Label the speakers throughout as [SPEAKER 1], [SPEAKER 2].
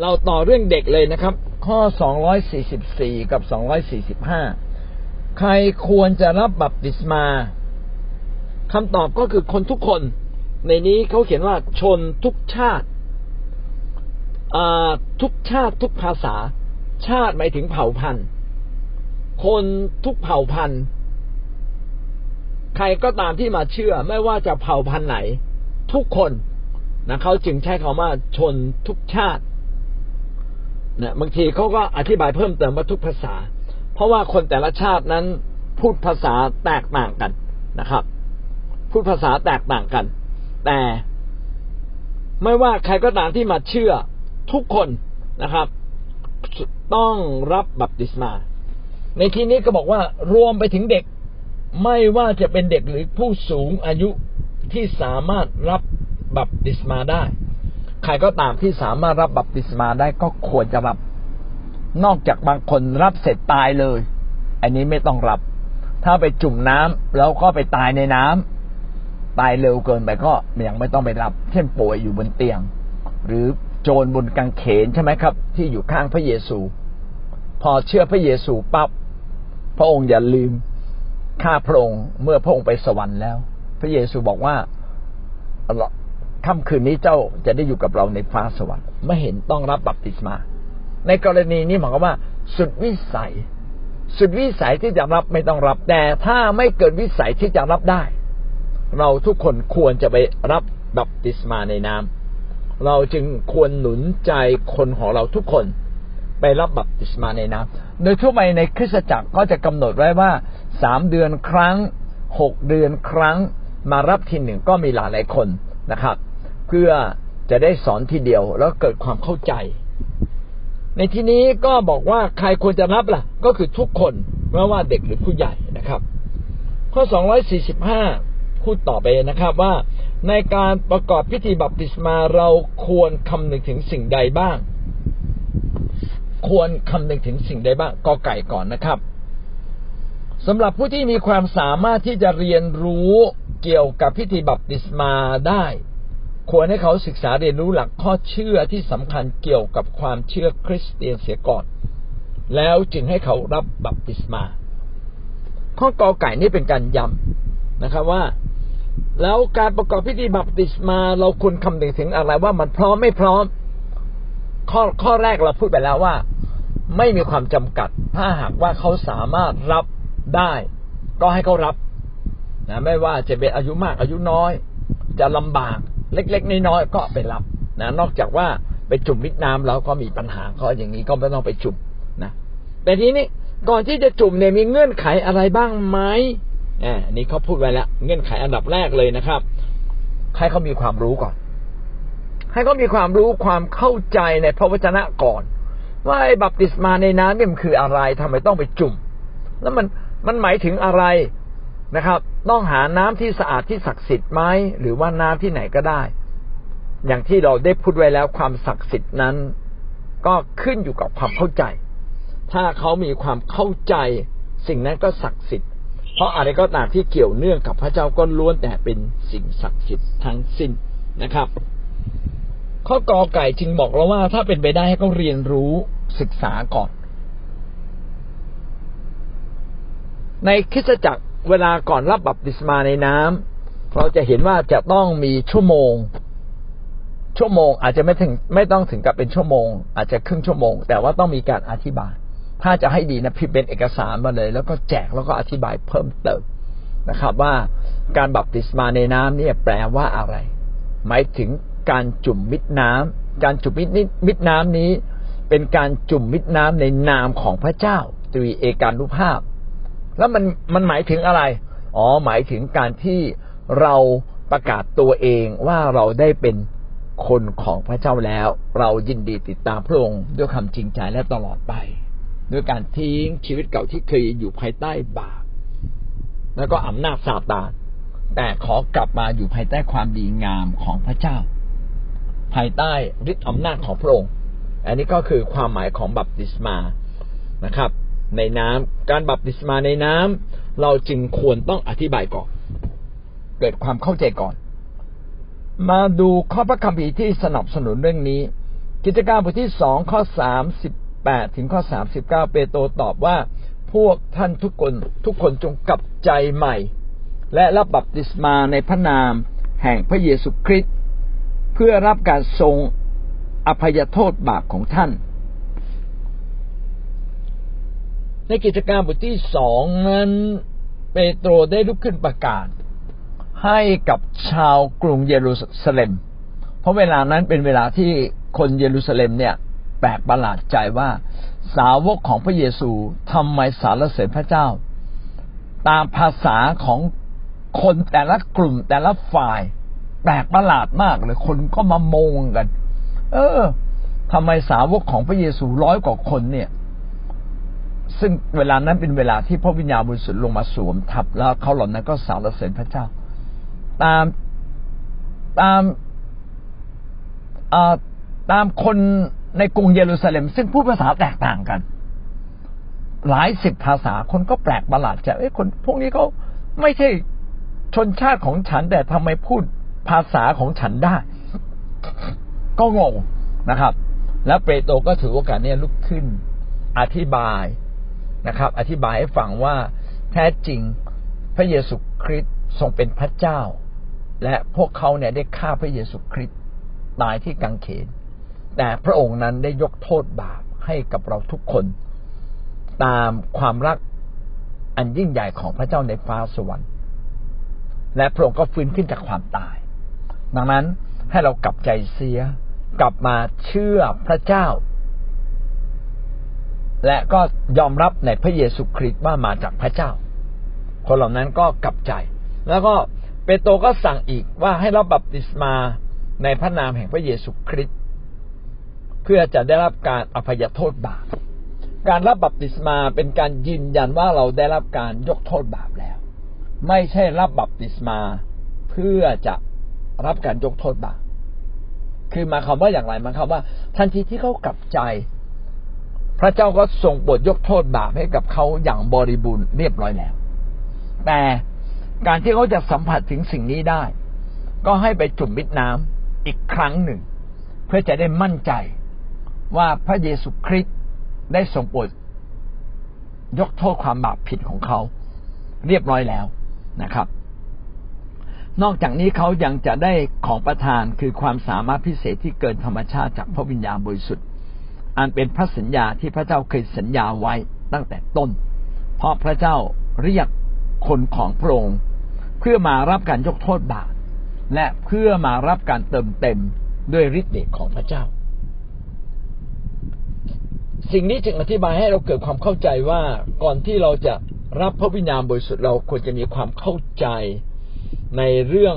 [SPEAKER 1] เราต่อเรื่องเด็กเลยนะครับ ข้อ 244 กับ 245 ใครควรจะรับบัพติศมาคำตอบก็คือคนทุกคน ในนี้เขาเขียนว่าชนทุกชาติ ทุกชาติทุกภาษา ชาติหมายถึงเผ่าพันธุ์ คนทุกเผ่าพันธุ์ ใครก็ตามที่มาเชื่อไม่ว่าจะเผ่าพันธุ์ไหน ทุกคนนะเขาจึงใช้คำว่าชนทุกชาติ นะบางทีเขาก็อธิบายเพิ่มเติมว่าทุกภาษา เพราะว่าคนแต่ละชาตินั้นพูดภาษาแตกต่างกันนะครับ พูดภาษาแตกต่างกัน แต่ไม่ว่าใครก็ตามที่มาเชื่อทุกคนนะครับ ต้องรับบัพติศมา ในที่นี้ก็บอกว่ารวมไปถึงเด็กไม่ว่าจะเป็นเด็กหรือผู้สูงอายุที่สามารถรับบัพติศมาได้ ใครก็ตามที่สามารถรับบัพติศมาได้ก็ควรจะรับ นอกจากบางคนรับเสร็จตายเลย อันนี้ไม่ต้องรับ ถ้าไปจุ่มน้ำแล้วก็ไปตายในน้ำตายเร็วเกินไปก็ยังไม่ต้องไปรับ เช่นป่วยอยู่บนเตียง หรือโจรบนกางเขนใช่ไหมครับ ที่อยู่ข้างพระเยซู พอเชื่อพระเยซูปับ๊บพระองค์อย่าลืมข้าพระองค์เมื่อพระองค์ไปสวรรค์แล้ว พระเยซูบอกว่า ค่ำคืนนี้เจ้าจะได้อยู่กับเราในฟ้าสวรรค์ไม่เห็นต้องรับบัพติศมา ในกรณีนี้หมายความว่า สุดวิสัย สุดวิสัยที่จะรับไม่ต้องรับ แต่ถ้าไม่เกิดวิสัยที่จะรับได้ เราทุกคนควรจะไปรับบัพติศมาในน้ำเราจึงควรหนุนใจคนของเราทุกคนไปรับบัพติศมาในน้ำโดยทั่วไปในคริสตจักรก็จะกำหนดไว้ว่าสามเดือนครั้งหกเดือนครั้งมารับทีหนึ่งก็มีหลายหลายคนนะครับ พื่อจะได้สอนทีเดียวแล้วเกิดความเข้าใจ ในที่นี้ก็บอกว่าใครควรจะรับล่ะ ก็คือทุกคนไม่ว่าเด็กหรือผู้ใหญ่นะครับ ข้อ 245พูดต่อไปนะครับว่า ในการประกอบพิธีบัพติศมาเราควรคำนึงถึงสิ่งใดบ้าง ควรคำนึงถึงสิ่งใดบ้างกอไก่ก่อนนะครับสำหรับผู้ที่มีความสามารถที่จะเรียนรู้เกี่ยวกับพิธีบัพติศมาได้ ควรให้เขาศึกษาเรียนรู้หลักข้อเชื่อที่สำคัญเกี่ยวกับความเชื่อคริสเตียนเสียก่อน แล้วจึงให้เขารับบัพติศมา ข้อกอไก่นี่เป็นการย้ำนะครับว่า แล้วการประกอบพิธีบัพติศมาเราควรคำนึงถึงอะไรว่ามันพร้อมไม่พร้อม ข้อข้อแรกเราพูดไปแล้วว่า ไม่มีความจำกัด ถ้าหากว่าเขาสามารถรับได้ ก็ให้เขารับนะไม่ว่าจะเป็นอายุมากอายุน้อย จะลำบาก เล็ก ๆน้อยๆก็ไปรับนะนอกจากว่าไปจุ่มมิดน้ำแล้วก็มีปัญหาก็อย่างนี้ก็ไม่ต้องไปจุ่มนะแต่ทีนี้ก่อนที่จะจุ่มเนี่ยมีเงื่อนไขอะไรบ้างไหมอ่านี่เขาพูดไว้แล้วเงื่อนไขอันดับแรกเลยนะครับ ให้เขามีความรู้ก่อน ให้เขามีความรู้ความเข้าใจในพระวจนะก่อน ว่าไอ้บัพติศมาในน้ำเนี่ยมันคืออะไรทำไมต้องไปจุ่ม แล้วมันมันหมายถึงอะไร นะครับ ต้องหาน้ำที่สะอาดที่ศักดิ์สิทธิ์ไหมหรือว่าน้ำที่ไหนก็ได้ อย่างที่เราได้พูดไว้แล้วความศักดิ์สิทธิ์นั้น ก็ขึ้นอยู่กับความเข้าใจ ถ้าเขามีความเข้าใจ สิ่งนั้นก็ศักดิ์สิทธิ์เพราะอะไรก็ตามที่เกี่ยวเนื่องกับพระเจ้าก็ล้วนแต่เป็นสิ่งศักดิ์สิทธิ์ทั้งสิ้นนะครับ ข้อกอไก่จึงบอกเราว่า ถ้าเป็นไปได้ให้เขาเรียนรู้ศึกษาก่อน ในคริสตจักร เวลาก่อนรับบัพติศมาในน้ำเราจะเห็นว่าจะต้องมีชั่วโมง ชั่วโมงอาจจะไม่ถึงไม่ต้องถึงกับเป็นชั่วโมง อาจจะครึ่งชั่วโมง แต่ว่าต้องมีการอธิบาย ถ้าจะให้ดีนะพิมพ์เป็นเอกสารมาเลย แล้วก็แจกแล้วก็อธิบายเพิ่มเติมนะครับ ว่าการบัพติศมาในน้ำเนี่ยแปลว่าอะไร หมายถึงการจุ่มมิดน้ำการจุ่มมิดมิดน้ำนี้ เป็นการจุ่มมิดน้ำในนามของพระเจ้าตรีเอกานุภาพ แล้วมันมันหมายถึงอะไร อ๋อ หมายถึงการที่เราประกาศตัวเองว่าเราได้เป็นคนของพระเจ้าแล้ว เรายินดีติดตามพระองค์ด้วยคำจริงใจและตลอดไป ด้วยการทิ้งชีวิตเก่าที่เคยอยู่ภายใต้บาปแล้วก็อำนาจซาตานแต่ขอกลับมาอยู่ภายใต้ความดีงามของพระเจ้า ภายใต้ฤทธิอำนาจของพระองค์ อันนี้ก็คือความหมายของบัพติศมานะครับ ในน้ำการบัพติศมาในน้ำเราจึงควรต้องอธิบายก่อน เกิดความเข้าใจก่อน มาดูข้อพระคัมภีร์ที่สนับสนุนเรื่องนี้ กิจการบทที่สองข้อสามสิบแปดถึงข้อสามสิบเก้าเปโตรตอบว่า พวกท่านทุกคนทุกคนจงกลับใจใหม่ และรับบัพติศมาในพระนาม แห่งพระเยซูคริสต์เพื่อรับการทรงอภัยโทษบาปของท่าน ในกิจการบทที่สองนั้น เปโตรได้ลุกขึ้นประกาศ ให้กับชาวกรุงเยรูซาเล็ม เพราะเวลานั้นเป็นเวลาที่คนเยรูซาเล็มเนี่ยแปลกประหลาดใจว่าสาวกของพระเยซูทำไมสารเสด็จพระเจ้า ตามภาษาของคนแต่ละกลุ่มแต่ละฝ่าย แปลกประหลาดมากเลยคนก็มามงกัน เออทำไมสาวกของพระเยซูร้อยกว่าคนเนี่ย ซึ่งเวลานั้นเป็นเวลาที่พระวิญญาณบริสุทธิ์ลงมาสวมทับแล้วเขาเหล่านั้นก็สารเสด็จพระเจ้า ตามตามตามคนในกรุงเยรูซาเล็ม ซึ่งพูดภาษาแตกต่างกัน หลายสิบภาษาคนก็แปลกประหลาดใจเอ้คนพวกนี้เขาไม่ใช่ชนชาติของฉันแต่ทำไมพูดภาษาของฉันได้ ก็งงนะครับ แล้วเปโตรก็ถือโอกาสนี้ลุกขึ้น อธิบาย นะครับ อธิบายให้ฟังว่าแท้จริงพระเยซูคริสต์ทรงเป็นพระเจ้า และพวกเขาเนี่ยได้ฆ่าพระเยซูคริสต์ตายที่กังเขน แต่พระองค์นั้นได้ยกโทษบาปให้กับเราทุกคน ตามความรักอันยิ่งใหญ่ของพระเจ้าในฟ้าสวรรค์ และพระองค์ก็ฟื้นขึ้นจากความตาย ดังนั้นให้เรากลับใจเสียกลับมาเชื่อพระเจ้า และก็ยอมรับในพระเยซูคริสต์ว่ามาจากพระเจ้า คนเหล่านั้นก็กลับใจ แล้วก็เปโตรก็สั่งอีกว่าให้ราบัพติศมาในพระนามแห่งพระเยซูคริสต์เพื่อจะได้รับการอภัยโทษบาป การรับบัพติศมาเป็นการยืนยันว่าเราได้รับการยกโทษบาปแล้ว ไม่ใช่รับบัพติศมาเพื่อจะรับการยกโทษบาป คือมาคำว่าอย่างไรมาคำว่า ทันทีที่เขากลับใจ พระเจ้าก็ทรงบทยกโทษบาปให้กับเขาอย่างบริบูรณ์เรียบร้อยแล้ว แต่การที่เขาจะสัมผัสถึงสิ่งนี้ได้ ก็ให้ไปจุ่มมิดน้ำอีกครั้งหนึ่ง เพื่อจะได้มั่นใจว่าพระเยซูคริสต์ได้ทรงโปรดยกโทษความบาปผิดของเขาเรียบร้อยแล้วนะครับ นอกจากนี้เขายังจะได้ของประทานคือความสามารถพิเศษที่เกินธรรมชาติจากพระวิญญาณบริสุทธิ์ อันเป็นพระสัญญาที่พระเจ้าเคยสัญญาไว้ตั้งแต่ต้น เพราะพระเจ้าเรียกคนของพระองค์เพื่อมารับการยกโทษบาปและเพื่อมารับการเติมเต็มด้วยฤทธิ์เดชของพระเจ้า สิ่งนี้จึงอธิบายให้เราเกิดความเข้าใจว่าก่อนที่เราจะรับพระวิญญาณบริสุทธิ์เราควรจะมีความเข้าใจในเรื่อง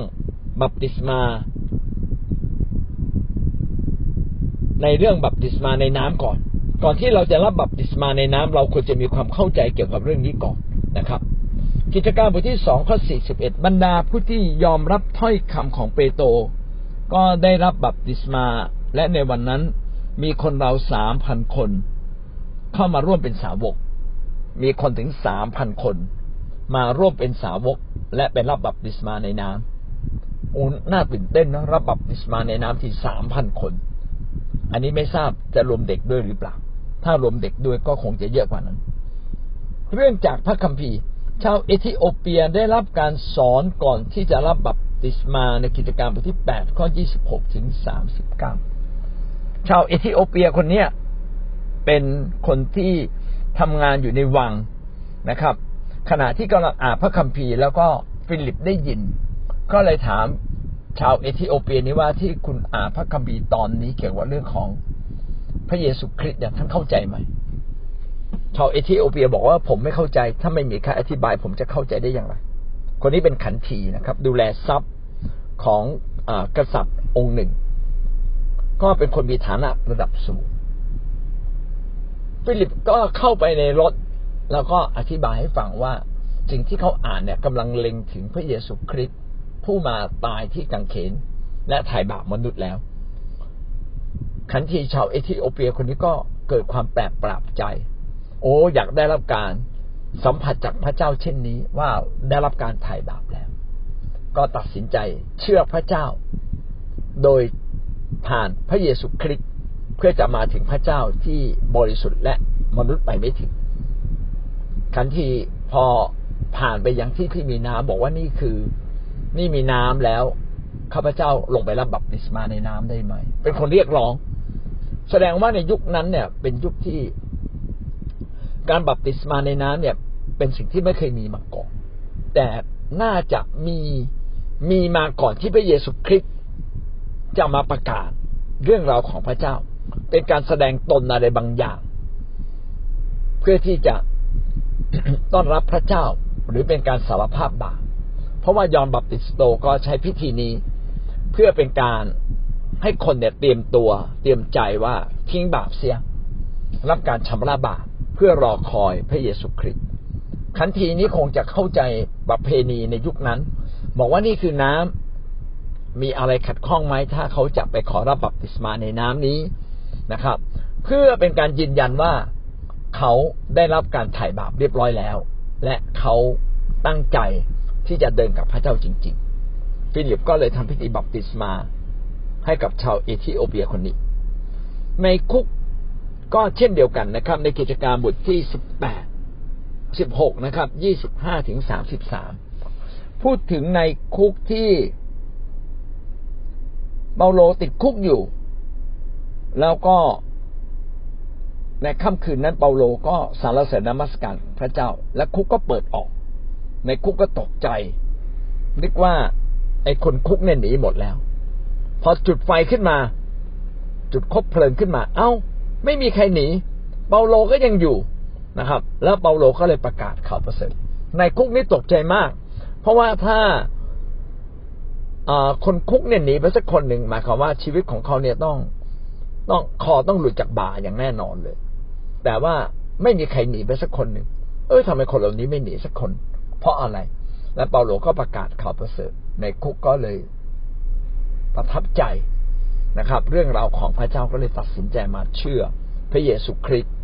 [SPEAKER 1] บัพติศมา ในเรื่องบัพติศมาในน้ำก่อน ก่อนที่เราจะรับบัพติศมาในน้ำเราควรจะมีความเข้าใจเกี่ยวกับเรื่องนี้ก่อนนะครับ กิจการบทที่สองข้อสี่สิบเอ็ดบรรดาผู้ที่ยอมรับถ้อยคำของเปโตรก็ได้รับบัพติศมา และในวันนั้นมีคนเราสามพันคน เข้ามาร่วมเป็นสาวก มีคนถึงสามพันคน มาร่วมเป็นสาวก และเป็นรับบัพติศมาในน้ำโอ้น่าตื่นเต้นนะรับบัพติศมาในน้ำที่สามพันคน อันนี้ไม่ทราบจะรวมเด็กด้วยหรือเปล่า ถ้ารวมเด็กด้วยก็คงจะเยอะกว่านั้น เรื่องจากพระคัมภีร์ ชาวเอธิโอเปียได้รับการสอนก่อนที่จะรับบัพติศมาในกิจการบทที่แปดข้อยี่สิบหกถึงสามสิบเก้าชาวเอธิโอเปียคนเนี้ยเป็นคนที่ทำงานอยู่ในวังนะครับ ขณะที่กำลังอ่านพระคัมภีร์ แล้วก็ฟิลิปได้ยิน ก็เลยถาม ชาวเอธิโอเปียนี้ว่าที่คุณอ่านพระคัมภีร์ตอนนี้เกี่ยวกับเรื่องของพระเยซูคริสต์เนี่ยท่านเข้าใจไหมชาวเอธิโอเปียบอกว่าผมไม่เข้าใจ ถ้าไม่มีใครอธิบาย ผมจะเข้าใจได้อย่างไร คนนี้เป็นขันทีนะครับ ดูแลทรัพย์ของอกษัตริย์องค์หนึ่ง ก็เป็นคนมีฐานะระดับสูงฟิลิปก็เข้าไปในรถ แล้วก็อธิบายให้ฟังว่าสิ่งที่เขาอ่านเนี่ยกำลังเล็งถึงพระเยซูคริสต์ ผู้มาตายที่กังเขน และถ่ายบาปมนุษย์แล้ว ขันทีชาวเอธิโอเปียคนนี้ก็เกิดความแปลกปราบใจ โอ้อยากได้รับการสัมผัสจากพระเจ้าเช่นนี้ว่าได้รับการไถ่บาปแล้ว ก็ตัดสินใจเชื่อพระเจ้า โดยผ่านพระเยซูคริสต์เพื่อจะมาถึงพระเจ้าที่บริสุทธิ์และมนุษย์ไปไม่ถึงขันทีพอผ่านไปยังที่ที่มีน้ำบอกว่านี่คือ นี่มีน้ำแล้วข้าพเจ้าลงไปรับบัพติศมาในน้ำได้ไหม เป็นคนเรียกร้อง แสดงว่าในยุคนั้นเนี่ย เป็นยุคที่การบัพติศมาในน้ำเนี่ย เป็นสิ่งที่ไม่เคยมีมาก่อน แต่น่าจะมีมีมาก่อนที่พระเยซูคริสต์จะมาประกาศเรื่องราวของพระเจ้า เป็นการแสดงตนอะไรบางอย่าง เพื่อที่จะต้อนรับพระเจ้าหรือเป็นการสารภาพบาป เพราะว่ายอนบัพติสโตก็ใช้พิธีนี้ เพื่อเป็นการให้คนเนี่ยเตรียมตัวเตรียมใจว่าทิ้งบาปเสีย รับการชำระบาปเพื่อรอคอยพระเยซูคริสต์ขันทีนี้คงจะเข้าใจประเพณีในยุคนั้น บอกว่านี่คือน้ำมีอะไรขัดข้องไหมถ้าเขาจะไปขอรับบัพติศมาในน้ำนี้นะครับ เพื่อเป็นการยืนยันว่าเขาได้รับการไถ่บาปเรียบร้อยแล้ว และเขาตั้งใจ ที่จะเดินกับพระเจ้าจริง ๆ ฟิลิปก็เลยทำพิธีบัพติศมาให้กับชาวเอธิโอเปียคนนี้ ในคุกก็เช่นเดียวกันนะครับ ในกิจการบทที่สิบแปดสิบหกนะครับยี่สิบห้าถึงสามสิบสามพูดถึงในคุกที่เปาโลติดคุกอยู่ แล้วก็ในค่ำคืนนั้นเปาโลก็สารเสด็จนมัสการพระเจ้า และคุกก็เปิดออก ในคุกก็ตกใจนึกว่า ไอ้คนคุกเนี่ยหนีหมดแล้ว พอจุดไฟขึ้นมา จุดคบเพลิงขึ้นมา เอา้า ไม่มีใครหนี เปาโลก็ยังอยู่นะครับ แล้วเปาโลก็เลยประกาศข่าวประเสริฐในคุกนี่ตกใจมาก เพราะว่าถ้าคนคุกเนี่ยหนีไปสักคนหนึ่งหมายความว่าชีวิตของเขาเนี่ยต้องต้องคอต้องหลุดจากบ่าอย่างแน่นอนเลย แต่ว่าไม่มีใครหนีไปสักคนหนึ่งเออทำไมคนเหล่านี้ไม่หนีสักคน เพราะอะไร และเปาโลก็ประกาศข่าวประเสริฐ ในคุกก็เลยประทับใจนะครับ เรื่องราวของพระเจ้าก็เลยตัดสินใจมาเชื่อพระเยซูคริสต์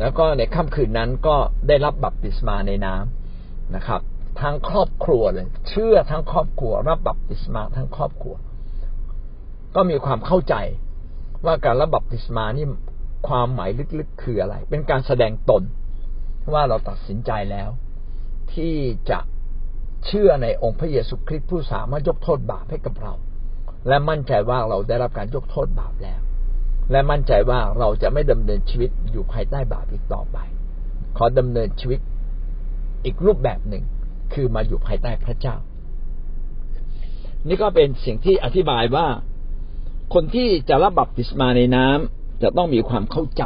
[SPEAKER 1] แล้วก็ในค่ำคืนนั้นก็ได้รับบัพติศมาในน้ำนะครับทั้งครอบครัวเลย เชื่อทั้งครอบครัว รับบัพติศมาทั้งครอบครัว ก็มีความเข้าใจว่าการรับบัพติศมานี่ความหมายลึกๆคืออะไร เป็นการแสดงตนว่าเราตัดสินใจแล้ว ที่จะเชื่อในองค์พระเยซูคริสต์ผู้สามารถยกโทษบาปให้กับเรา และมั่นใจว่าเราได้รับการยกโทษบาปแล้ว และมั่นใจว่าเราจะไม่ดำเนินชีวิตอยู่ภายใต้บาปอีกต่อไป ขอดำเนินชีวิตอีกรูปแบบหนึ่งคือมาอยู่ภายใต้พระเจ้า นี่ก็เป็นสิ่งที่อธิบายว่า คนที่จะรับบัพติศมาในน้ำจะต้องมีความเข้าใจ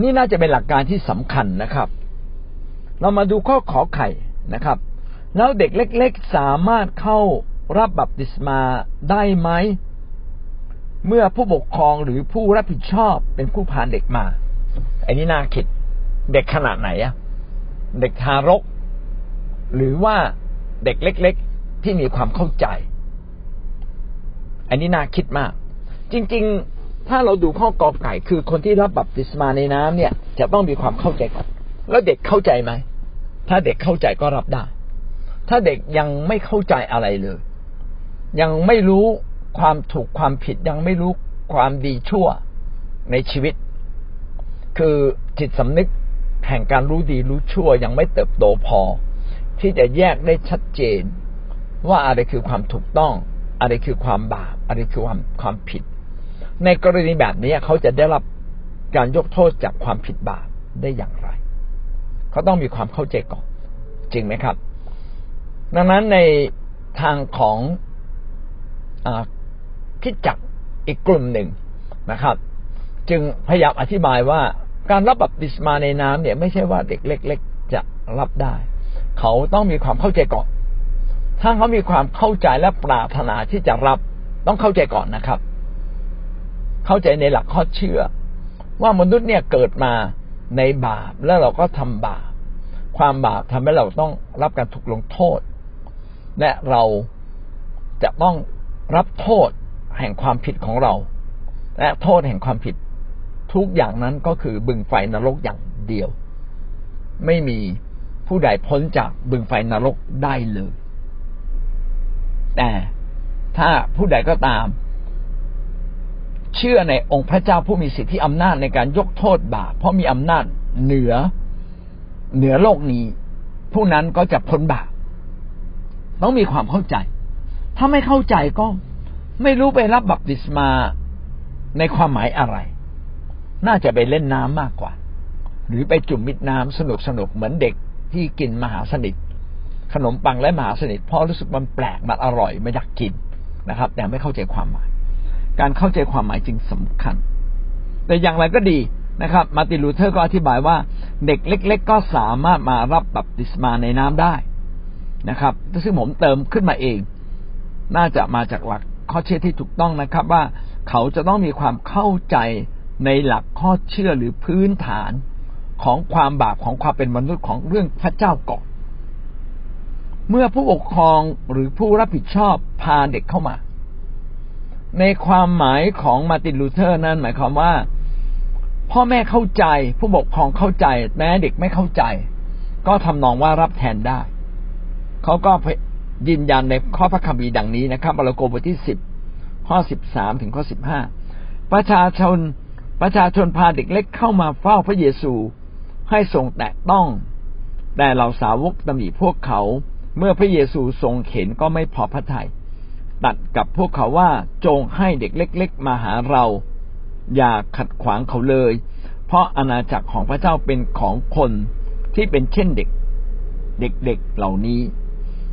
[SPEAKER 1] นี่น่าจะเป็นหลักการที่สำคัญนะครับ เรามาดูข้อขอไข่นะครับ แล้วเด็กเล็ก ๆ สามารถเข้ารับบัพติศมาได้ไหม เมื่อผู้ปกครองหรือผู้รับผิดชอบเป็นผู้พาเด็กมา อันนี้น่าคิด เด็กขนาดไหนอะเด็กทารก หรือว่าเด็กเล็ก ๆ ที่มีความเข้าใจ อันนี้น่าคิดมาก จริง ๆ ถ้าเราดูข้อกอไก่ คือคนที่รับบัพติศมาในน้ำเนี่ย จะต้องมีความเข้าใจก่อนแล้วเด็กเข้าใจไหม ถ้าเด็กเข้าใจก็รับได้ ถ้าเด็กยังไม่เข้าใจอะไรเลย ยังไม่รู้ความถูกความผิดยังไม่รู้ความดีชั่วในชีวิต คือจิตสำนึกแห่งการรู้ดีรู้ชั่วยังไม่เติบโตพอ ที่จะแยกได้ชัดเจน ว่าอะไรคือความถูกต้อง อะไรคือความบาปอะไรคือความความผิด ในกรณีแบบนี้เขาจะได้รับการยกโทษจากความผิดบาปได้อย่างไร เขาต้องมีความเข้าใจก่อน จริงไหมครับ ดังนั้นในทางของอคิดจักอีกกลุ่มหนึ่งนะครับ จึงพยายามอธิบายว่าการรับบัพติศมาในน้ำเนี่ย ไม่ใช่ว่าเด็กเล็ก ๆ จะรับได้ เขาต้องมีความเข้าใจก่อน ถ้าเขามีความเข้าใจและปรารถนาที่จะรับต้องเข้าใจก่อนนะครับ เข้าใจในหลักข้อเชื่อ ว่ามนุษย์เนี่ยเกิดมา ในบาปแล้วเราก็ทำบาปความบาปทำให้เราต้องรับการถูกลงโทษ และเราจะต้องรับโทษแห่งความผิดของเรา และโทษแห่งความผิดทุกอย่างนั้นก็คือบึงไฟนรกอย่างเดียว ไม่มีผู้ใดพ้นจากบึงไฟนรกได้เลย แต่ถ้าผู้ใดก็ตาม เชื่อในองค์พระเจ้าผู้มีสิทธิอำนาจในการยกโทษบาปเพราะมีอำนาจเหนือเหนือโลกนี้ ผู้นั้นก็จะพ้นบาปต้องมีความเข้าใจ ถ้าไม่เข้าใจก็ไม่รู้ไปรับบัพติศมาในความหมายอะไร น่าจะไปเล่นน้ำมากกว่า หรือไปจุ่มมิดน้ำสนุกสนุกเหมือนเด็กที่กินมหาสนิท ขนมปังและมหาสนิทเพราะรู้สึกมันแปลกมันอร่อยไม่อยากกินนะครับ แต่ไม่เข้าใจความหมาย การเข้าใจความหมายจึงสำคัญ แต่อย่างไรก็ดีนะครับ มาร์ตินลูเทอร์ก็อธิบายว่าเด็กเล็ก ๆ ก็สามารถมารับบัพติศมาในน้ำได้นะครับ ซึ่งผมเติมขึ้นมาเอง น่าจะมาจากหลักข้อเชื่อที่ถูกต้องนะครับ ว่าเขาจะต้องมีความเข้าใจในหลักข้อเชื่อหรือพื้นฐานของความบาปของความเป็นมนุษย์ของเรื่องพระเจ้าก่อนเมื่อผู้ปกครองหรือผู้รับผิดชอบพาเด็กเข้ามา ในความหมายของมาร์ตินลูเทอร์นั้นหมายความว่า พ่อแม่เข้าใจผู้ปกครองเข้าใจ แม้เด็กไม่เข้าใจ ก็ทำนองว่ารับแทนได้ เขาก็ยืนยันในข้อพระคัมภีร์ดังนี้นะครับมาระโกบทที่สิบข้อสิบสามถึงข้อสิบห้าประชาชนประชาชนพาเด็กเล็กเข้ามาเฝ้าพระเยซูให้ทรงแตะต้อง แต่เหล่าสาวกตำหนิพวกเขา เมื่อพระเยซูทรงเข็นก็ไม่พอพระทยัย ตัดกับพวกเขาว่าจงให้เด็กเล็ก ๆ มาหาเรา อย่าขัดขวางเขาเลย เพราะอาณาจักรของพระเจ้าเป็นของคนที่เป็นเช่นเด็ก เด็กๆเหล่านี้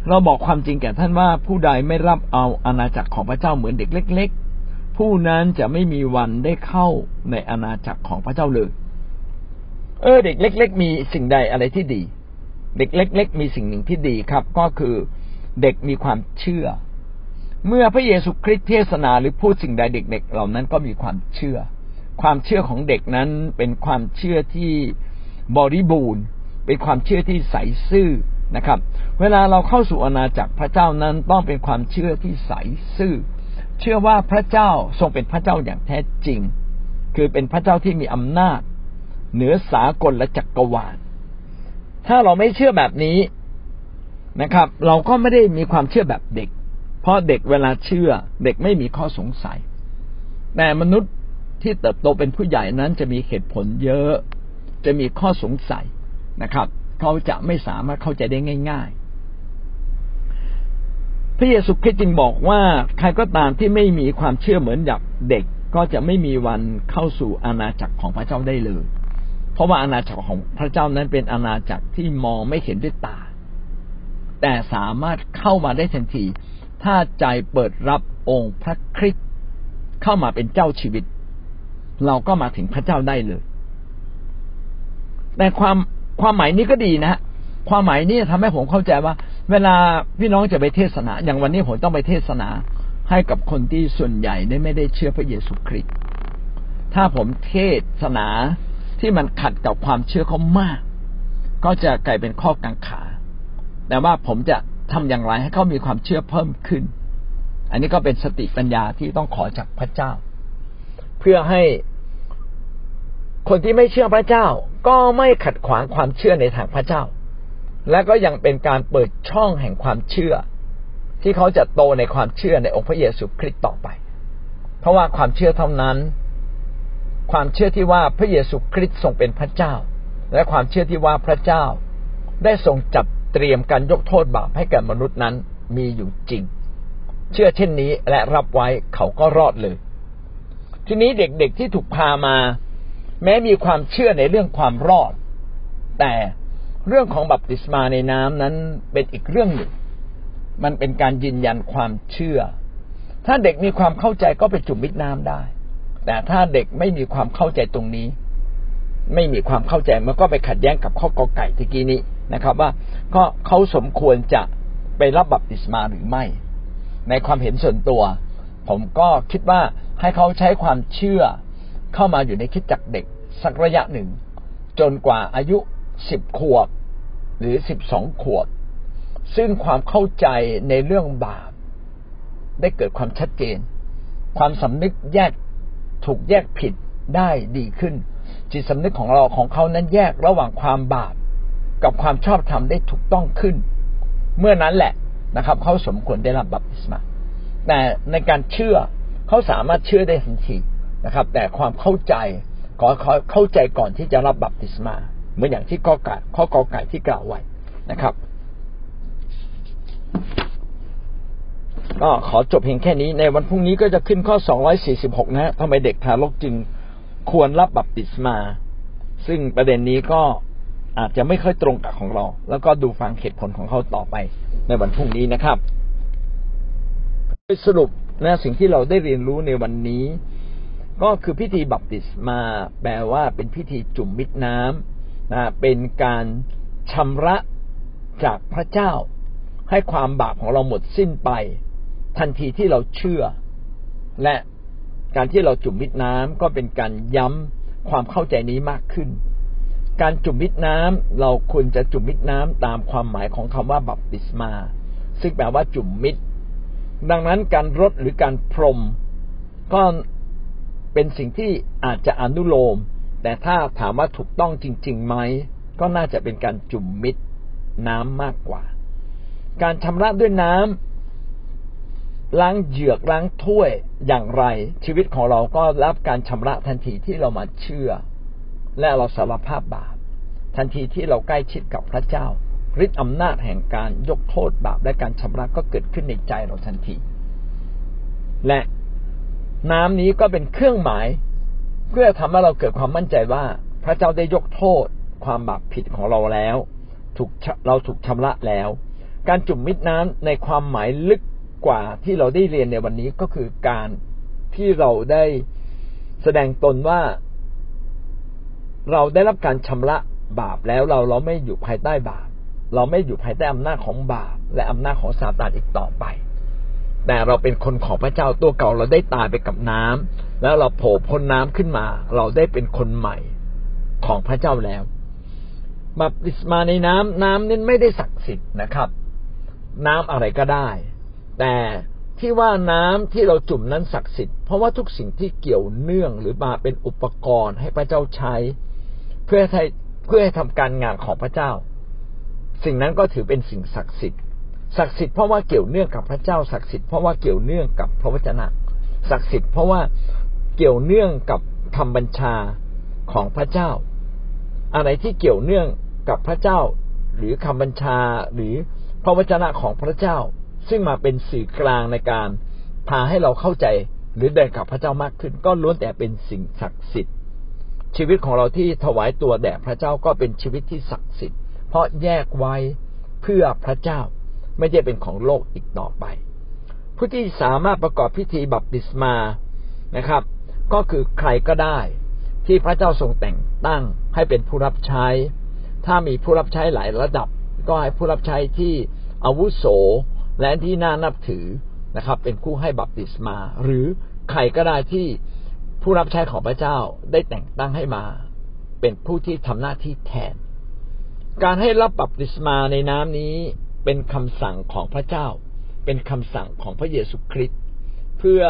[SPEAKER 1] เราบอกความจริงแก่ท่านว่าผู้ใดไม่รับเอาอาณาจักรของพระเจ้าเหมือนเด็กเล็ก ๆ ผู้นั้นจะไม่มีวันได้เข้าในอาณาจักรของพระเจ้าเลย เออ เด็กเล็ก ๆ มีสิ่งใดอะไรที่ดี เด็กเล็ก ๆ มีสิ่งหนึ่งที่ดีครับ ก็คือเด็กมีความเชื่อ เมื่อพระเยซูคริสต์เทศนาหรือพูดสิ่งใดเด็กๆเหล่านั้นก็มีความเชื่อ ความเชื่อของเด็กนั้นเป็นความเชื่อที่บริบูรณ์ เป็นความเชื่อที่ใสซื่อนะครับ เวลาเราเข้าสู่อาณาจักรพระเจ้านั้นต้องเป็นความเชื่อที่ใสซื่อ เชื่อว่าพระเจ้าทรงเป็นพระเจ้าอย่างแท้จริง คือเป็นพระเจ้าที่มีอำนาจ เหนือสากลและจักรวาล ถ้าเราไม่เชื่อแบบนี้นะครับ เราก็ไม่ได้มีความเชื่อแบบเด็ก ราะเด็กเวลาเชื่อ เด็กไม่มีข้อสงสัย แต่มนุษย์ที่เติบโตเป็นผู้ใหญ่นั้นจะมีเหตุผลเยอะ จะมีข้อสงสัยนะครับ เขาจะไม่สามารถเข้าใจได้ง่าย ๆ พระเยซูคริสต์จึงบอกว่าใครก็ตามที่ไม่มีความเชื่อเหมือนกับเด็กก็จะไม่มีวันเข้าสู่อาณาจักรของพระเจ้าได้เลย เพราะว่าอาณาจักรของพระเจ้านั้นเป็นอาณาจักรที่มองไม่เห็นด้วยตา แต่สามารถเข้ามาได้ทันที ถ้าใจเปิดรับองค์พระคริสต์เข้ามาเป็นเจ้าชีวิต เราก็มาถึงพระเจ้าได้เลย แต่ความความหมายนี้ก็ดีนะ ความหมายนี้ทำให้ผมเข้าใจว่า เวลาพี่น้องจะไปเทศนา อย่างวันนี้ผมต้องไปเทศนาให้กับคนที่ส่วนใหญ่ไม่ได้เชื่อพระเยซูคริสต์ ถ้าผมเทศนาที่มันขัดกับความเชื่อเขามาก ก็จะกลายเป็นข้อกังขา แต่ว่าผมจะ ทำอย่างไรให้เขามีความเชื่อเพิ่มขึ้น อันนี้ก็เป็นสติปัญญาที่ต้องขอจากพระเจ้า เพื่อให้คนที่ไม่เชื่อพระเจ้า ก็ไม่ขัดขวางความเชื่อในทางพระเจ้า และก็ยังเป็นการเปิดช่องแห่งความเชื่อ ที่เขาจะโตในความเชื่อในองค์พระเยซูคริสต์ต่อไป เพราะว่าความเชื่อเท่านั้น ความเชื่อที่ว่าพระเยซูคริสต์ทรงเป็นพระเจ้า และความเชื่อที่ว่าพระเจ้าได้ทรงจัด เตรียมการยกโทษบาปให้แก่มนุษย์นั้นมีอยู่จริง เชื่อเช่นนี้และรับไว้เขาก็รอดเลย ทีนี้เด็กๆที่ถูกพามา แม้มีความเชื่อในเรื่องความรอด แต่เรื่องของบัพติศมาในน้ำนั้นเป็นอีกเรื่องหนึ่ง มันเป็นการยืนยันความเชื่อ ถ้าเด็กมีความเข้าใจก็ไปจุ่มมิดน้ำได้ แต่ถ้าเด็กไม่มีความเข้าใจตรงนี้ ไม่มีความเข้าใจมันก็ไปขัดแย้งกับข้อกอไก่ตะกี้นี้ นะครับ ว่าก็เขาสมควรจะไปรับบัพติศมาหรือไม่ ในความเห็นส่วนตัว ผมก็คิดว่าให้เขาใช้ความเชื่อเข้ามาอยู่ในคิดจักเด็กสักระยะหนึ่ง จนกว่าอายุสิบขวบหรือสิบสองขวบซึ่งความเข้าใจในเรื่องบาป ได้เกิดความชัดเจน ความสำนึกแยกถูกแยกผิดได้ดีขึ้น จิตสำนึกของเราของเขานั้นแยกระหว่างความบาป กับความชอบธรรมได้ถูกต้องขึ้น เมื่อนั้นแหละนะครับเขาสมควรได้รับบัพติศมา แต่ในการเชื่อเขาสามารถเชื่อได้ทันทีนะครับ แต่ความเข้าใจขอเข้าใจก่อนที่จะรับบัพติศมา เหมือนอย่างที่ข้อไก่ข้อกอไก่ที่กล่าวไว้นะครับ ก็ขอจบเพียงแค่นี้ ในวันพรุ่งนี้ก็จะขึ้นข้อ 246 นะทำไมเด็กทารกจึงควรรับบัพติศมา ซึ่งประเด็นนี้ก็ อาจจะไม่ค่อยตรงกับของเรา แล้วก็ดูฟังเหตุผลของเขาต่อไปในวันพรุ่งนี้นะครับสรุปนะสิ่งที่เราได้เรียนรู้ในวันนี้ ก็คือพิธีบัพติศมา แปลว่าเป็นพิธีจุ่มมิดน้ำนะเป็นการชำระจากพระเจ้า ให้ความบาปของเราหมดสิ้นไป ทันทีที่เราเชื่อ และการที่เราจุ่มมิดน้ำก็เป็นการย้ำความเข้าใจนี้มากขึ้น การจุ่มมิดน้ำเราควรจะจุ่มมิดน้ำตามความหมายของคำว่าบัพติศมา ซึ่งแปลว่าจุ่มมิดดังนั้นการรดหรือการพรม ก็เป็นสิ่งที่อาจจะอนุโลม แต่ถ้าถามว่าถูกต้องจริงๆไหมก็น่าจะเป็นการจุ่มมิดน้ำมากกว่า การชำระด้วยน้ำล้างเหยือกล้างถ้วยอย่างไร ชีวิตของเราก็รับการชำระทันทีที่เรามาเชื่อ และเราสารภาพบาป ทันทีที่เราใกล้ชิดกับพระเจ้าฤทธิ์อำนาจแห่งการยกโทษบาปและการชำระก็เกิดขึ้นในใจเราทันที และน้ำนี้ก็เป็นเครื่องหมาย เพื่อทำให้เราเกิดความมั่นใจว่า พระเจ้าได้ยกโทษ ความบาปผิดของเราแล้ว ถูกเราถูกชำระแล้ว การจุ่มมิดน้ำในความหมายลึกกว่าที่เราได้เรียนในวันนี้ก็คือการที่เราได้แสดงตนว่า เราได้รับการชำระบาปแล้วเราเราไม่อยู่ภายใต้บาป เราไม่อยู่ภายใต้อำนาจของบาป และอำนาจของซาตานอีกต่อไป แต่เราเป็นคนของพระเจ้าตัวเก่าเราได้ตายไปกับน้ำแล้วเราโผล่พ้นน้ำขึ้นมา เราได้เป็นคนใหม่ของพระเจ้าแล้วบัพติศมาในน้ำน้ำนั้นไม่ได้ศักดิ์สิทธิ์นะครับ น้ำอะไรก็ได้ แต่ที่ว่าน้ำที่เราจุ่มนั้นศักดิ์สิทธิ์เพราะว่าทุกสิ่งที่เกี่ยวเนื่องหรือมาเป็นอุปกรณ์ให้พระเจ้าใช้ เพื่อให้เพื่อให้ทำการงานของพระเจ้า สิ่งนั้นก็ถือเป็นสิ่งศักดิ์สิทธิ์ศักดิ์สิทธิ์เพราะว่าเกี่ยวเนื่องกับพระเจ้าศักดิ์สิทธิ์เพราะว่าเกี่ยวเนื่องกับพระวจนะศักดิ์สิทธิ์เพราะว่าเกี่ยวเนื่องกับคำบัญชาของพระเจ้า อะไรที่เกี่ยวเนื่องกับพระเจ้า หรือคำบัญชาหรือพระวจนะของพระเจ้า ซึ่งมาเป็นสื่อกลางในการพาให้เราเข้าใจหรือเดินกับพระเจ้ามากขึ้น ก็ล้วนแต่เป็นสิ่งศักดิ์สิทธิ์ ชีวิตของเราที่ถวายตัวแด่พระเจ้าก็เป็นชีวิตที่ศักดิ์สิทธิ์ เพราะแยกไว้เพื่อพระเจ้าไม่ใช่เป็นของโลกอีกต่อไป ผู้ที่สามารถประกอบพิธีบัพติศมานะครับ ก็คือใครก็ได้ที่พระเจ้าทรงแต่งตั้งให้เป็นผู้รับใช้ ถ้ามีผู้รับใช้หลายระดับ ก็ให้ผู้รับใช้ที่อาวุโสและที่น่านับถือนะครับ เป็นผู้ให้บัพติศมา หรือใครก็ได้ที่ ผู้รับใช้ของพระเจ้าได้แต่งตั้งให้มา เป็นผู้ที่ทำหน้าที่แทน การให้รับบัพติศมาในน้ำนี้เป็นคำสั่งของพระเจ้า เป็นคำสั่งของพระเยซูคริสต์เพื่อ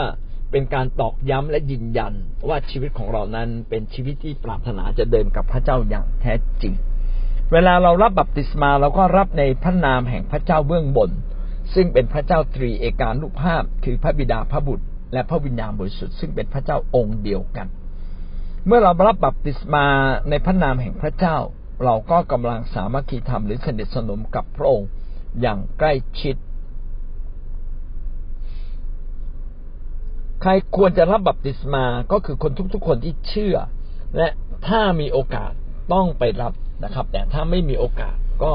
[SPEAKER 1] เป็นการตอกย้ำและยืนยันว่าชีวิตของเรานั้นเป็นชีวิตที่ปรารถนาจะเดินกับพระเจ้าอย่างแท้จริง เวลาเรารับบัพติศมาเราก็รับในพระนามแห่งพระเจ้าเบื้องบน ซึ่งเป็นพระเจ้าตรีเอกานุภาพคือพระบิดาพระบุตร และพระวิญญาณบริสุทธิ์ซึ่งเป็นพระเจ้าองค์เดียวกัน เมื่อเรารับบัพติศมาในพระนามแห่งพระเจ้า เราก็กำลังสามัคคีธรรมหรือสนิทสนมกับพระองค์อย่างใกล้ชิด ใครควรจะรับบัพติศมาก็คือคนทุกๆคนที่เชื่อ และถ้ามีโอกาสต้องไปรับนะครับ แต่ถ้าไม่มีโอกาสก็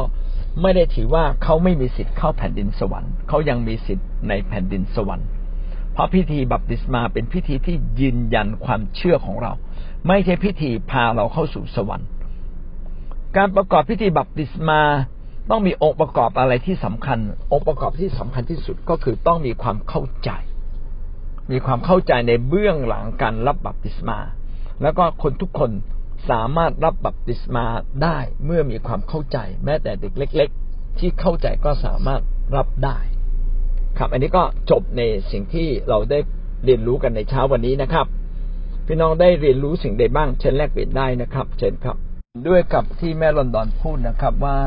[SPEAKER 1] ไม่ได้ถือว่าเขาไม่มีสิทธิ์เข้าแผ่นดินสวรรค์เขายังมีสิทธิ์ในแผ่นดินสวรรค์ เพราะพิธีบัพติศมาเป็นพิธีที่ยืนยันความเชื่อของเรา ไม่ใช่พิธีพาเราเข้าสู่สวรรค์ การประกอบพิธีบัพติศมาต้องมีองค์ประกอบอะไรที่สำคัญ องค์ประกอบที่สำคัญที่สุดก็คือต้องมีความเข้าใจ มีความเข้าใจในเบื้องหลังการรับบัพติศมา แล้วก็คนทุกคนสามารถรับบัพติศมาได้เมื่อมีความเข้าใจ แม้แต่เด็กเล็ก ๆ ที่เข้าใจก็สามารถรับได้ ครับ อันนี้ก็จบในสิ่งที่เราได้เรียนรู้กันในเช้าวันนี้นะครับ พี่น้องได้เรียนรู้สิ่งใดบ้างเชิญแลกเปลี่ยนได้นะครับ เชิญครับ ด้วยกับที่แม่ลอนดอนพูดนะครับว่า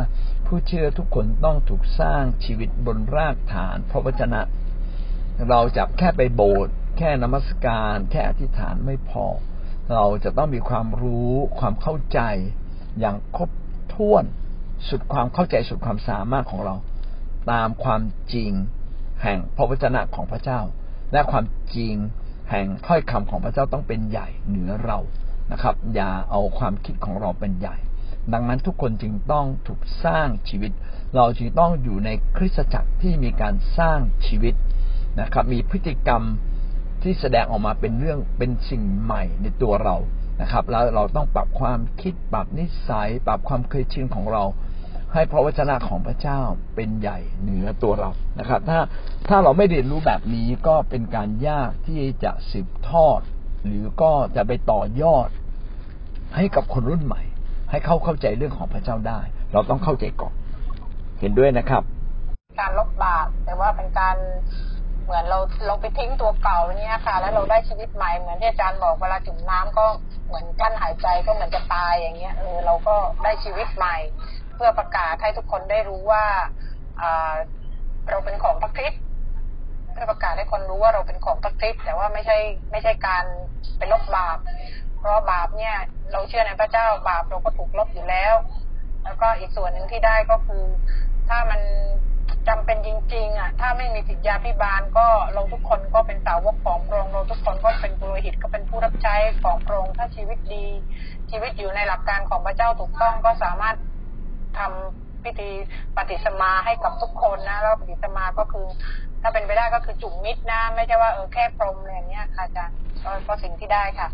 [SPEAKER 1] ผู้เชื่อทุกคนต้องถูกสร้างชีวิตบนรากฐานพระวจนะ เราจะแค่ไปโบสถ์แค่นมัสการ แค่อธิษฐานไม่พอ เราจะต้องมีความรู้ความเข้าใจ อย่างครบถ้วนสุดความเข้าใจสุดความสามารถของเรา ตามความจริง แห่งพระวจนะของพระเจ้า และความจริงแห่งถ้อยคำของพระเจ้าต้องเป็นใหญ่เหนือเรานะครับ อย่าเอาความคิดของเราเป็นใหญ่ ดังนั้นทุกคนจึงต้องถูกสร้างชีวิต เราจึงต้องอยู่ในคริสตจักรที่มีการสร้างชีวิตนะครับ มีพฤติกรรมที่แสดงออกมาเป็นเรื่องเป็นสิ่งใหม่ในตัวเรานะครับ แล้วเราต้องปรับความคิดปรับนิสัย ปรับความเคยชินของเรา ให้พระวจนะของพระเจ้าเป็นใหญ่เหนือตัวเรานะครับ ถ้าถ้าเราไม่เรียนรู้แบบนี้ก็เป็นการยากที่จะสืบทอด หรือก็จะไปต่อยอด ให้กับคนรุ่นใหม่ ให้เข้าเข้าใจเรื่องของพระเจ้าได้ เราต้องเข้าใจก่อนเห็นด้วยนะครับ
[SPEAKER 2] การลบบาปแต่ว่าเป็นการเหมือนเราเราไปทิ้งตัวเก่าเงี้ยค่ะ แล้วเราได้ชีวิตใหม่เหมือนที่อาจารย์บอกเวลาจุ่มน้ำก็เหมือนกั้นหายใจก็เหมือนจะตายอย่างเงี้ยเออเราก็ได้ชีวิตใหม่ เพื่อประกาศให้ทุกคนได้รู้ว่าเราเป็นของพระคริสต์เพื่อประกาศให้คนรู้ว่าเราเป็นของพระคริสต์แต่ว่าไม่ใช่ไม่ใช่การเป็นลบบาป เพราะบาปเนี่ย เราเชื่อในพระเจ้าบาปเราก็ถูกลบอยู่แล้ว แล้วก็อีกส่วนหนึ่งที่ได้ก็คือ ถ้ามันจำเป็นจริง ๆ อะ ถ้าไม่มีสิทธยาพิบาลก็เราทุกคนก็เป็นสาวกของพระองค์เราทุกคนก็เป็นปุโรหิตก็เป็นผู้รับใช้ของพระองค์ถ้าชีวิตดี ชีวิตอยู่ในหลักการของพระเจ้าถูกต้องก็สามารถ ทำพิธีปฏิสมาให้กับทุกคนนะแล้วปฏิสมาก็คือ ถ้าเป็นไปได้ก็คือจุ่มมิดนะไม่ใช่ว่าเออแค่พรมอะไรอย่างเงี้ยค่ะอาจารย์ก็สิ่งที่ได้ค่ะ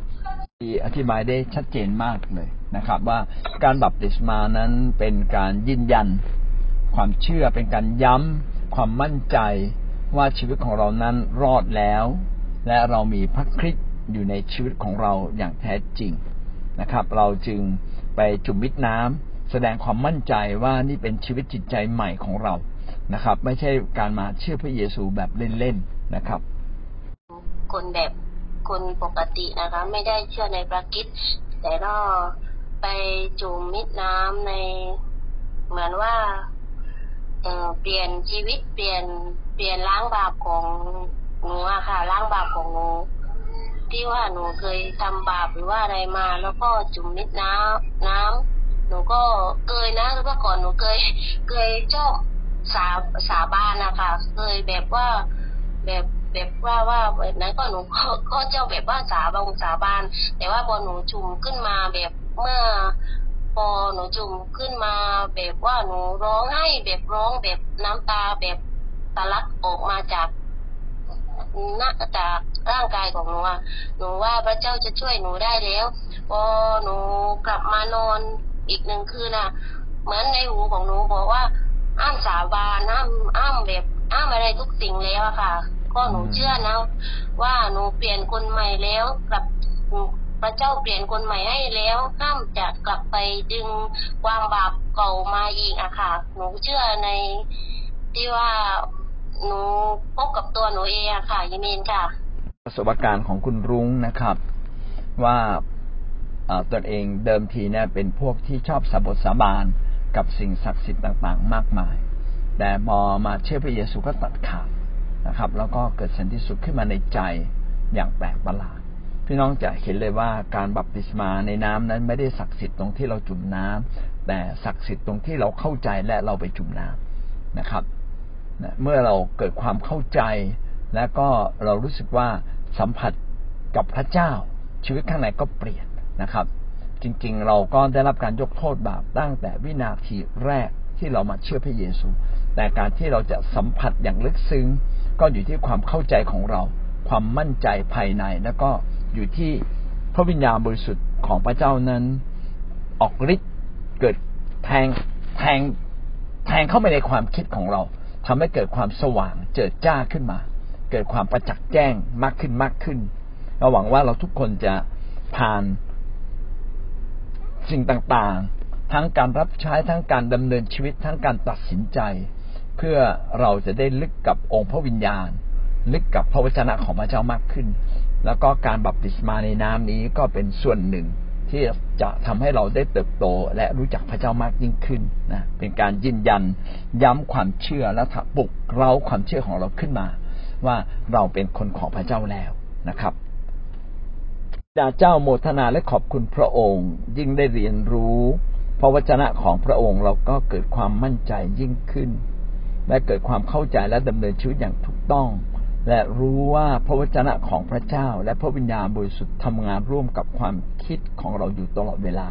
[SPEAKER 1] ที่อธิบายได้ชัดเจนมากเลยนะครับ ว่าการบัพติศมานั้นเป็นการยืนยัน ความเชื่อเป็นการย้ำความมั่นใจว่าชีวิตของเรานั้นรอดแล้ว และเรามีพระคริสต์อยู่ในชีวิตของเราอย่างแท้จริงนะครับ เราจึงไปจุ่มมิดน้ำ แสดงความมั่นใจว่านี่เป็นชีวิตจิตใจใหม่ของเรานะครับ ไม่ใช่การมาเชื่อพระเยซูแบบเล่นๆนะครับ
[SPEAKER 3] คนแบบคนปกตินะคะ ไม่ได้เชื่อในพระคิดแต่ก็ไปจุ่มมิดน้ำในเหมือนว่าเออเปลี่ยนชีวิตเปลี่ยนเปลี่ยนล้างบาปของหนูอะค่ะล้างบาปของหนูที่ว่าหนูเคยทำบาปหรือว่าอะไรมา แล้วก็จุ่มมิดน้ำน้ำ ก็เคยนะเมื่อก่อนหนูเคยเคยชอบสาสาบานนะคะเคยแบบว่าแบบแบบว่าว่าแบบนั้นก็หนูก็เจ้าแบบว่าสาบงสาบาน แต่ว่าพอหนูจุ่มขึ้นมาแบบเมื่อพอหนูจุ่มขึ้นมาแบบว่าหนูร้องไห้แบบร้องแบบน้ำตาแบบทะลักออกมาจากหน้าจากร่างกายของหนูอะหนูว่าพระเจ้าจะช่วยหนูได้แล้วพอหนูกลับมานอน อีกหนึ่งคืนน่ะเหมือนในหูของหนูบอกว่าอ้ามสาบานอ้ามอ้ามแบบอ้ามอะไรทุกสิ่งแล้วอะค่ะ ก็หนูเชื่อนะว่าหนูเปลี่ยนคนใหม่แล้วกลับพระเจ้าเปลี่ยนคนใหม่ให้แล้วห้ามจะกลับไปดึงความบาปเก่ามาอีกอะค่ะ หนูเชื่อในที่ว่าหนูพบกับตัวหนูเองอะค่ะยิเมนค่ะ
[SPEAKER 1] ประสบการณ์ของคุณรุ้งนะครับ ว่า ตนเองเดิมทีเนี่ยเป็นพวกที่ชอบสาบทสาบานกับสิ่งศักดิ์สิทธิ์ต่างๆ มากมาย แต่พอมาเชื่อพระเยซูก็ตัดขาดนะครับ แล้วก็เกิดสันติสุขขึ้นมาในใจอย่างแปลกประหลาดพี่น้องจะเห็นเลยว่าการบัพติศมาในน้ำนั้นไม่ได้ศักดิ์สิทธิ์ตรงที่เราจุ่มน้ำแต่ศักดิ์สิทธิ์ตรงที่เราเข้าใจและเราไปจุ่มน้ำนะครับเมื่อเราเกิดความเข้าใจ และก็เรารู้สึกว่าสัมผัสกับพระเจ้าชีวิตข้างในก็เปลี่ยน นะครับ จริงๆ เราก็ได้รับการยกโทษบาปตั้งแต่วินาทีแรกที่เรามาเชื่อพระเยซู แต่การที่เราจะสัมผัสอย่างลึกซึ้ง ก็อยู่ที่ความเข้าใจของเรา ความมั่นใจภายใน แล้วก็อยู่ที่พระวิญญาณบริสุทธิ์ของพระเจ้านั้นออกฤทธิ์เกิดแทงแทงแทงเข้าไปในความคิดของเราทำให้เกิดความสว่างเจิดจ้าขึ้นมา เกิดความประจักษ์แจ้งมากขึ้นมากขึ้นเราหวังว่าเราทุกคนจะผ่าน สิ่งต่างๆ ทั้งการรับใช้ทั้งการดำเนินชีวิตทั้งการตัดสินใจ เพื่อเราจะได้ลึกกับองค์พระวิญญาณ ลึกกับพระวจนะของพระเจ้ามากขึ้น แล้วก็การบัพติศมาในน้ำนี้ก็เป็นส่วนหนึ่งที่จะทำให้เราได้เติบโตและรู้จักพระเจ้ามากยิ่งขึ้นนะเป็นการยืนยันย้ำความเชื่อและปลุกเราความเชื่อของเราขึ้นมา ว่าเราเป็นคนของพระเจ้าแล้วนะครับ ดาเจ้าโมทนาและขอบคุณพระองค์ ยิ่งได้เรียนรู้พระวจนะของพระองค์เราก็เกิดความมั่นใจยิ่งขึ้น และเกิดความเข้าใจและดำเนินชีวิตอย่างถูกต้อง และรู้ว่าพระวจนะของพระเจ้า และพระวิญญาณบริสุทธิ์ทำงานร่วมกับความคิดของเราอยู่ตลอดเวลา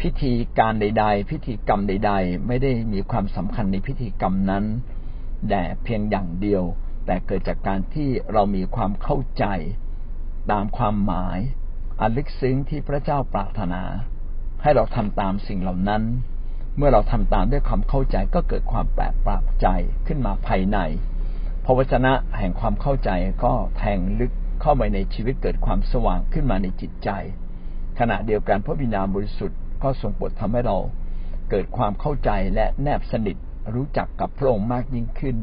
[SPEAKER 1] พิธีการใด ๆ พิธีกรรมใด ๆ ไม่ได้มีความสำคัญในพิธีกรรมนั้นแต่เพียงอย่างเดียว แต่เกิดจากการที่เรามีความเข้าใจ ตามความหมาย อันลึกซึ้งที่พระเจ้าปรารถนา ให้เราทำตามสิ่งเหล่านั้น เมื่อเราทำตามด้วยความเข้าใจก็เกิดความแปลกประหลาดใจขึ้นมาภายในพระวจนะแห่งความเข้าใจก็แทงลึกเข้าไปในชีวิตเกิดความสว่างขึ้นมาในจิตใจ ขณะเดียวกันพระบิดาบริสุทธิ์ก็ทรงโปรดทำให้เราเกิดความเข้าใจและแนบสนิทรู้จักกับพระองค์มากยิ่งขึ้น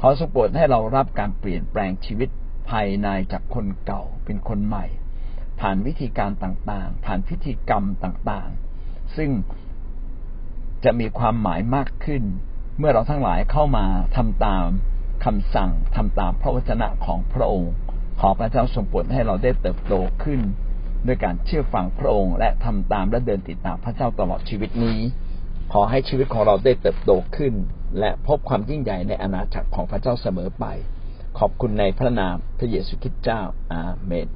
[SPEAKER 1] ขอทรงโปรดให้เรารับการเปลี่ยนแปลงชีวิต ภายในจากคนเก่าเป็นคนใหม่ ผ่านวิธีการต่างๆ ผ่านพิธีกรรมต่างๆ ซึ่งจะมีความหมายมากขึ้น เมื่อเราทั้งหลายเข้ามาทำตามคำสั่งทำตามพระวจนะของพระองค์ ขอพระเจ้าทรงโปรดให้เราได้เติบโตขึ้นด้วยการเชื่อฟังพระองค์ และทำตามและเดินติดตามพระเจ้าตลอดชีวิตนี้ ขอให้ชีวิตของเราได้เติบโตขึ้น และพบความยิ่งใหญ่ในอาณาจักรของพระเจ้าเสมอไป ขอบคุณในพระนามพระเยซูคริสต์เจ้าอาเมน